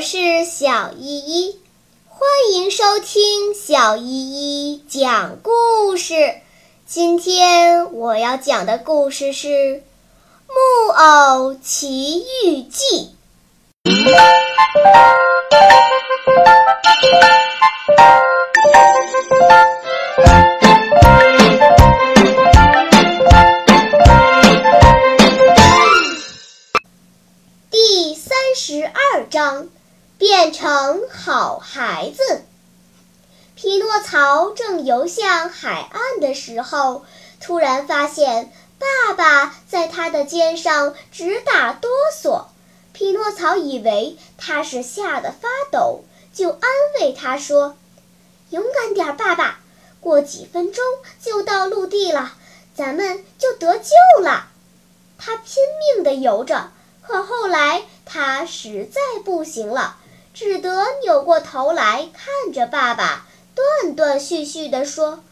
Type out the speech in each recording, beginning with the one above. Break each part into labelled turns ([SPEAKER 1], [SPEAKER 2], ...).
[SPEAKER 1] 我是小依依，欢迎收听小依依讲故事。今天我要讲的故事是《木偶奇遇记》变成好孩子。匹诺曹正游向海岸的时候，突然发现爸爸在他的肩上直打哆嗦。匹诺曹以为他是吓得发抖，就安慰他说：“勇敢点，爸爸，过几分钟就到陆地了，咱们就得救了。”他拼命地游着，可后来他实在不行了。只得扭过头来看着爸爸，断断续续地说：“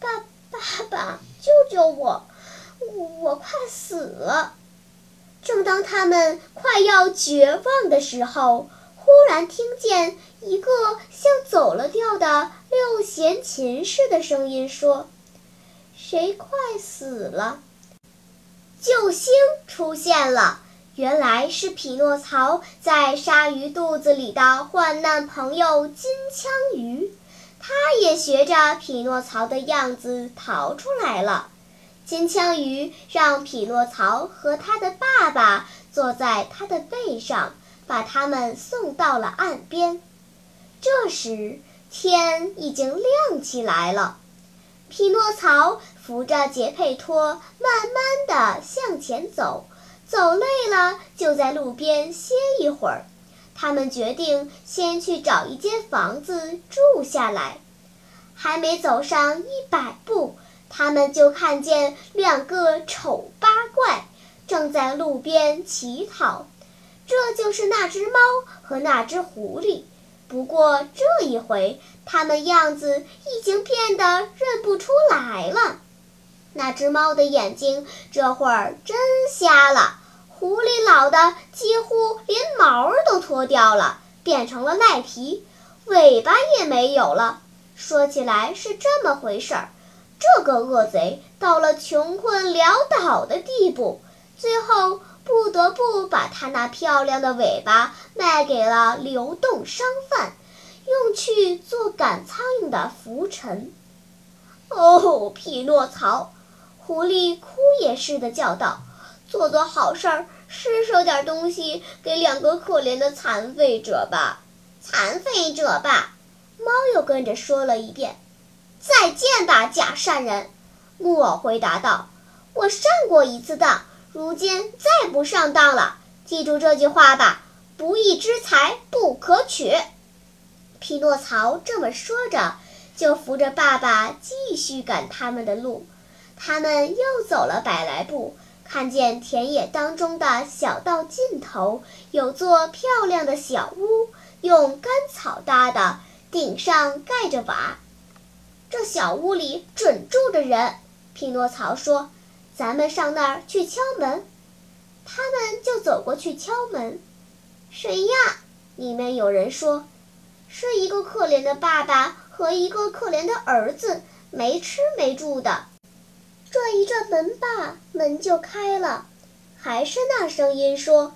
[SPEAKER 1] 爸，爸爸，救救我！我快死了！”正当他们快要绝望的时候，忽然听见一个像走了调的六弦琴似的声音说：“谁快死了？”救星出现了。原来是匹诺曹在鲨鱼肚子里的患难朋友金枪鱼，他也学着匹诺曹的样子逃出来了。金枪鱼让匹诺曹和他的爸爸坐在他的背上，把他们送到了岸边。这时天已经亮起来了，匹诺曹扶着杰佩托，慢慢地向前走。走累了，就在路边歇一会儿。他们决定先去找一间房子住下来。还没走上一百步，他们就看见两个丑八怪正在路边乞讨。这就是那只猫和那只狐狸。不过这一回，它们样子已经变得认不出来了。那只猫的眼睛这会儿真瞎了，狐狸老的几乎连毛都脱掉了，变成了赖皮，尾巴也没有了。说起来是这么回事儿，这个恶贼到了穷困潦倒的地步，最后不得不把他那漂亮的尾巴卖给了流动商贩，用去做赶苍蝇的浮尘。哦，匹诺曹！狐狸哭也似的叫道：“做做好事儿，施舍点东西给两个可怜的残废者吧，残废者吧。”猫又跟着说了一遍：“再见吧，假善人。”木偶回答道：“我上过一次当，如今再不上当了。记住这句话吧：不义之财不可取。”匹诺曹这么说着，就扶着爸爸继续赶他们的路。他们又走了百来步，看见田野当中的小道尽头有座漂亮的小屋，用干草搭的，顶上盖着瓦。这小屋里准住着人。匹诺曹说：“咱们上那儿去敲门。”他们就走过去敲门。谁呀？里面有人说：“是一个可怜的爸爸和一个可怜的儿子，没吃没住的。”转一转门把，门就开了。还是那声音说：“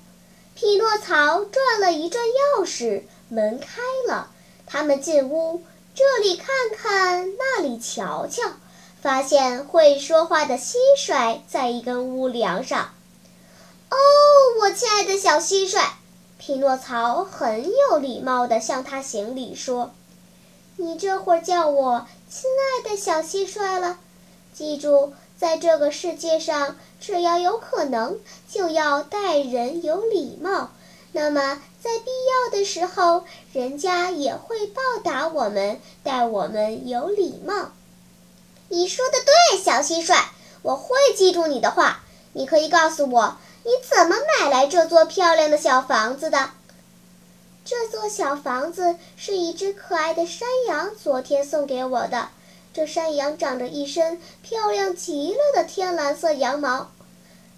[SPEAKER 1] 匹诺曹转了一转钥匙，门开了。他们进屋，这里看看，那里瞧瞧，发现会说话的蟋蟀在一根屋梁上。哦，我亲爱的小蟋蟀！”匹诺曹很有礼貌地向他行礼说：“你这会儿叫我亲爱的小蟋蟀了，记住。”在这个世界上，只要有可能，就要待人有礼貌。那么，在必要的时候，人家也会报答我们，待我们有礼貌。你说的对，小蟋蟀，我会记住你的话。你可以告诉我，你怎么买来这座漂亮的小房子的？这座小房子是一只可爱的山羊昨天送给我的。这山羊长着一身漂亮极了的天蓝色羊毛，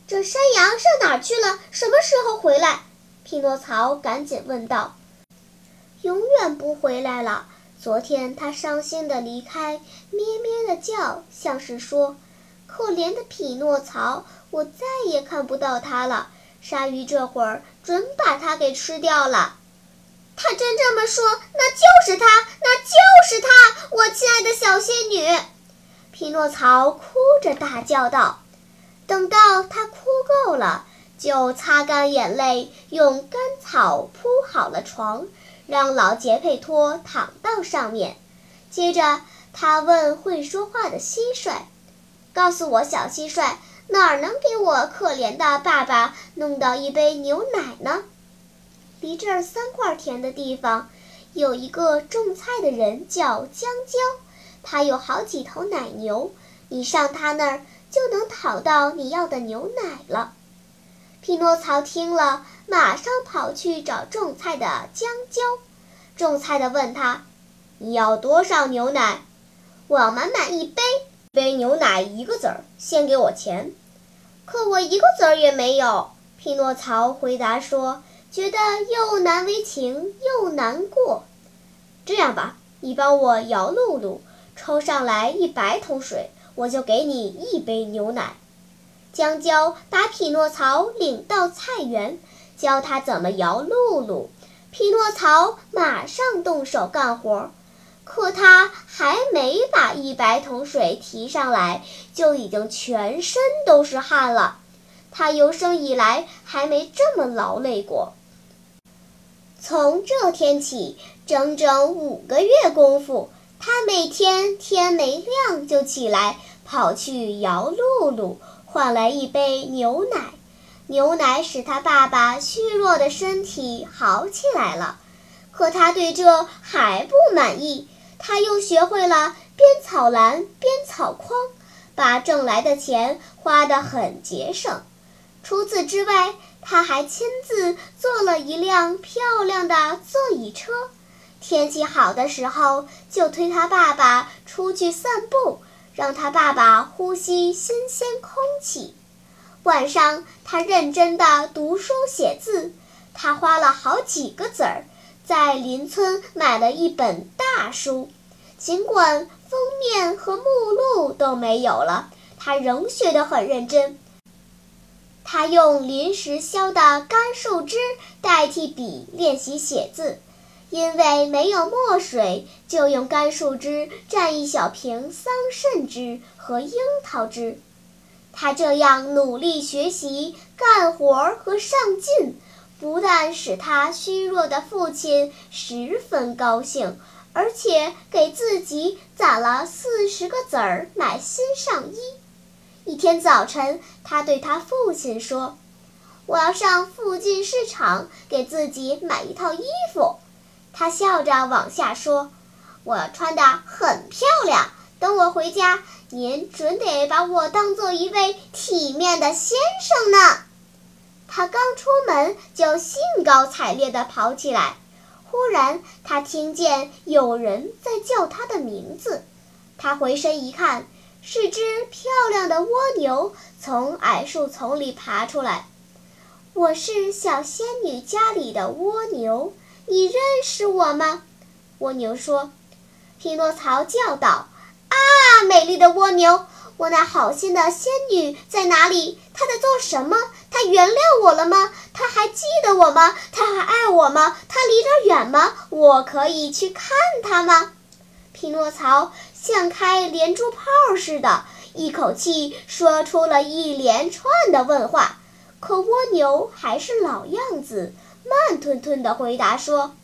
[SPEAKER 1] 这山羊上哪去了？什么时候回来？匹诺曹赶紧问道。永远不回来了。昨天他伤心的离开，咩咩的叫，像是说：“可怜的匹诺曹，我再也看不到他了。鲨鱼这会儿准把他给吃掉了。”他真这么说，那就是他，那就是他，我亲爱的小仙女！匹诺曹哭着大叫道。等到他哭够了，就擦干眼泪，用干草铺好了床，让老杰佩托躺到上面。接着，他问会说话的蟋蟀：“告诉我，小蟋蟀，哪儿能给我可怜的爸爸弄到一杯牛奶呢？”离这儿三块田的地方，有一个种菜的人叫江椒，他有好几头奶牛，你上他那儿就能讨到你要的牛奶了。匹诺曹听了，马上跑去找种菜的江椒。种菜的问他：“你要多少牛奶？”“我要满满一杯。”“杯牛奶一个子儿，先给我钱。”“可我一个子儿也没有。”匹诺曹回答说。觉得又难为情又难过，这样吧，你帮我摇露露，抽上来一百桶水，我就给你一杯牛奶。江娇把匹诺曹领到菜园，教他怎么摇露露。匹诺曹马上动手干活，可他还没把一百桶水提上来，就已经全身都是汗了。他有生以来还没这么劳累过。从这天起，整整五个月功夫，他每天天没亮就起来，跑去摇露露，换来一杯牛奶。牛奶使他爸爸虚弱的身体好起来了。可他对这还不满意，他又学会了编草篮、编草筐，把挣来的钱花得很节省。除此之外，他还亲自做了一辆漂亮的座椅车，天气好的时候就推他爸爸出去散步，让他爸爸呼吸新鲜空气。晚上，他认真地读书写字，他花了好几个子儿，在邻村买了一本大书，尽管封面和目录都没有了，他仍学得很认真。他用临时削的干树枝代替笔练习写字，因为没有墨水，就用干树枝蘸一小瓶桑葚汁和樱桃汁。他这样努力学习、干活和上进，不但使他虚弱的父亲十分高兴，而且给自己攒了四十个子儿买新上衣。一天早晨，他对他父亲说：“我要上附近市场给自己买一套衣服。”他笑着往下说：“我穿得很漂亮。等我回家，您准得把我当做一位体面的先生呢。”他刚出门，就兴高采烈地跑起来。忽然，他听见有人在叫他的名字。他回身一看。是只漂亮的蜗牛从矮树丛里爬出来。我是小仙女家里的蜗牛，你认识我吗？蜗牛说。匹诺曹叫道：“啊，美丽的蜗牛，我那好心的仙女在哪里？她在做什么？她原谅我了吗？她还记得我吗？她还爱我吗？她离这远吗？我可以去看她吗？”匹诺曹像开连珠炮似的，一口气说出了一连串的问话。可蜗牛还是老样子，慢吞吞地回答说：“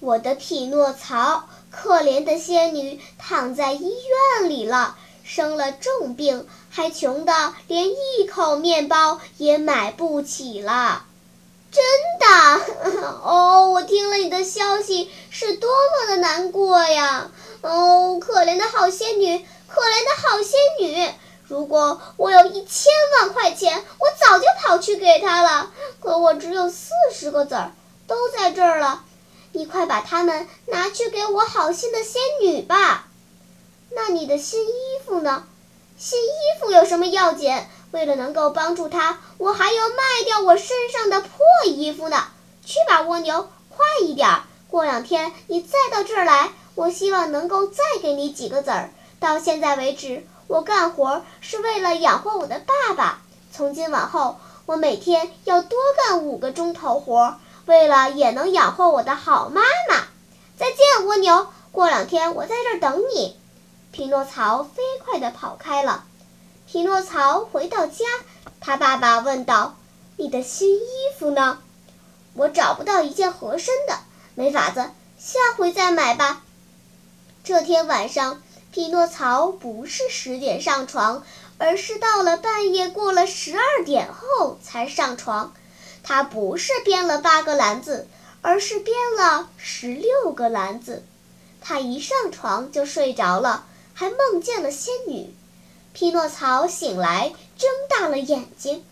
[SPEAKER 1] 我的匹诺曹，可怜的仙女躺在医院里了，生了重病，还穷得连一口面包也买不起了。”真的？哦，我听了你的消息，是多么的难过呀！哦，可怜的好仙女，可怜的好仙女！如果我有一千万块钱，我早就跑去给她了。可我只有四十个子儿，都在这儿了。你快把它们拿去给我好心的仙女吧。那你的新衣服呢？新衣服有什么要紧？为了能够帮助她，我还要卖掉我身上的破衣服呢。去吧，蜗牛，快一点！过两天你再到这儿来，我希望能够再给你几个子儿。到现在为止，我干活是为了养活我的爸爸。从今往后，我每天要多干五个钟头活，为了也能养活我的好妈妈。再见，蜗牛。过两天我在这儿等你。匹诺曹飞快地跑开了。匹诺曹回到家，他爸爸问道：“你的新衣服呢？”“我找不到一件合身的，没法子，下回再买吧。”这天晚上，匹诺曹不是十点上床，而是到了半夜过了十二点后才上床。他不是编了八个篮子，而是编了十六个篮子。他一上床就睡着了。还梦见了仙女，匹诺曹醒来，睁大了眼睛。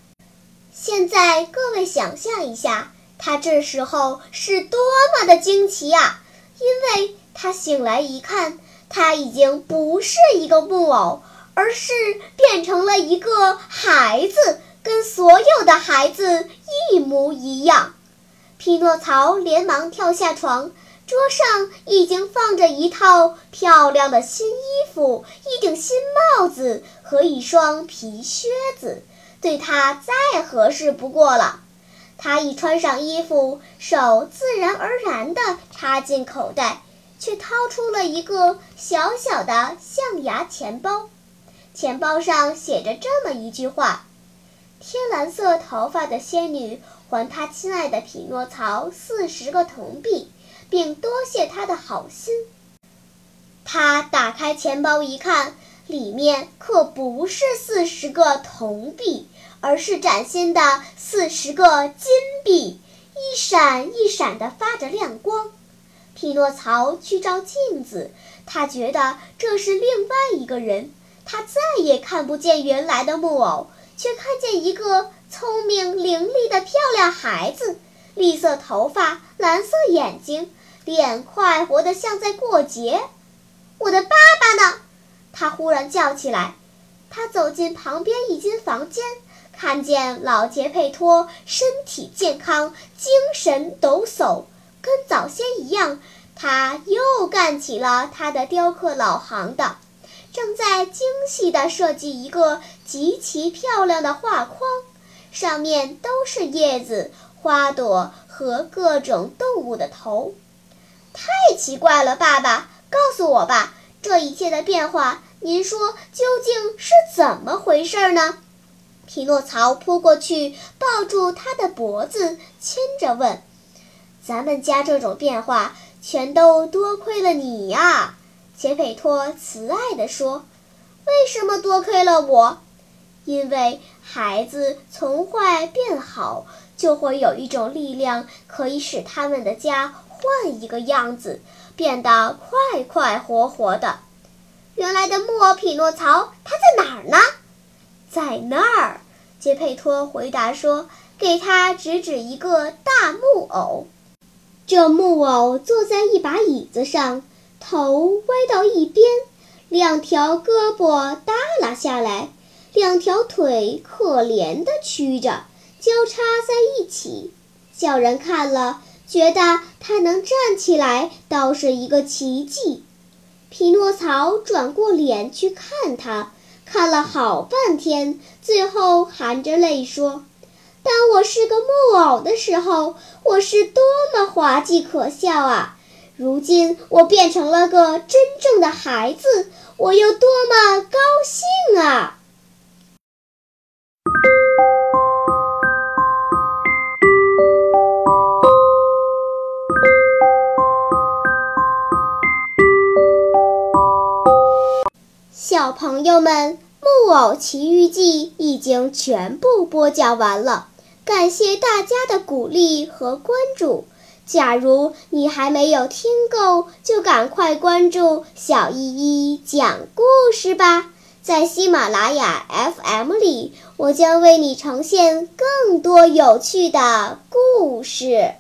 [SPEAKER 1] 现在各位想象一下，他这时候是多么的惊奇啊！因为他醒来一看，他已经不是一个木偶，而是变成了一个孩子，跟所有的孩子一模一样。匹诺曹连忙跳下床。桌上已经放着一套漂亮的新衣服、一顶新帽子和一双皮靴子，对他再合适不过了。他一穿上衣服，手自然而然地插进口袋，却掏出了一个小小的象牙钱包。钱包上写着这么一句话：“天蓝色头发的仙女还她亲爱的匹诺曹四十个铜币。”并多谢他的好心。他打开钱包一看，里面可不是四十个铜币，而是崭新的四十个金币，一闪一闪的发着亮光。匹诺曹去照镜子，他觉得这是另外一个人。他再也看不见原来的木偶，却看见一个聪明伶俐的漂亮孩子，绿色头发，蓝色眼睛。脸快活得像在过节，我的爸爸呢？他忽然叫起来。他走进旁边一间房间，看见老杰佩托身体健康，精神抖擞，跟早先一样。他又干起了他的雕刻老行当，正在精细地设计一个极其漂亮的画框，上面都是叶子、花朵和各种动物的头。太奇怪了，爸爸，告诉我吧，这一切的变化，您说究竟是怎么回事呢？匹诺曹扑过去，抱住他的脖子，亲着问：“咱们家这种变化，全都多亏了你呀。”杰佩托慈爱地说：“为什么多亏了我？因为孩子从坏变好，就会有一种力量，可以使他们的家。”换一个样子，变得快快活活的。原来的木偶匹诺曹，他在哪儿呢？在那儿。杰佩托回答说：“给他指指一个大木偶。这木偶坐在一把椅子上，头歪到一边，两条胳膊耷拉下来，两条腿可怜地曲着，交叉在一起，叫人看了。”觉得他能站起来，倒是一个奇迹。匹诺曹转过脸去看他，看了好半天，最后含着泪说：“当我是个木偶的时候，我是多么滑稽可笑啊！如今我变成了个真正的孩子，我又多么高兴啊！”小朋友们，《木偶奇遇记》已经全部播讲完了，感谢大家的鼓励和关注。假如你还没有听够，就赶快关注小依依讲故事吧。在喜马拉雅 FM 里，我将为你呈现更多有趣的故事。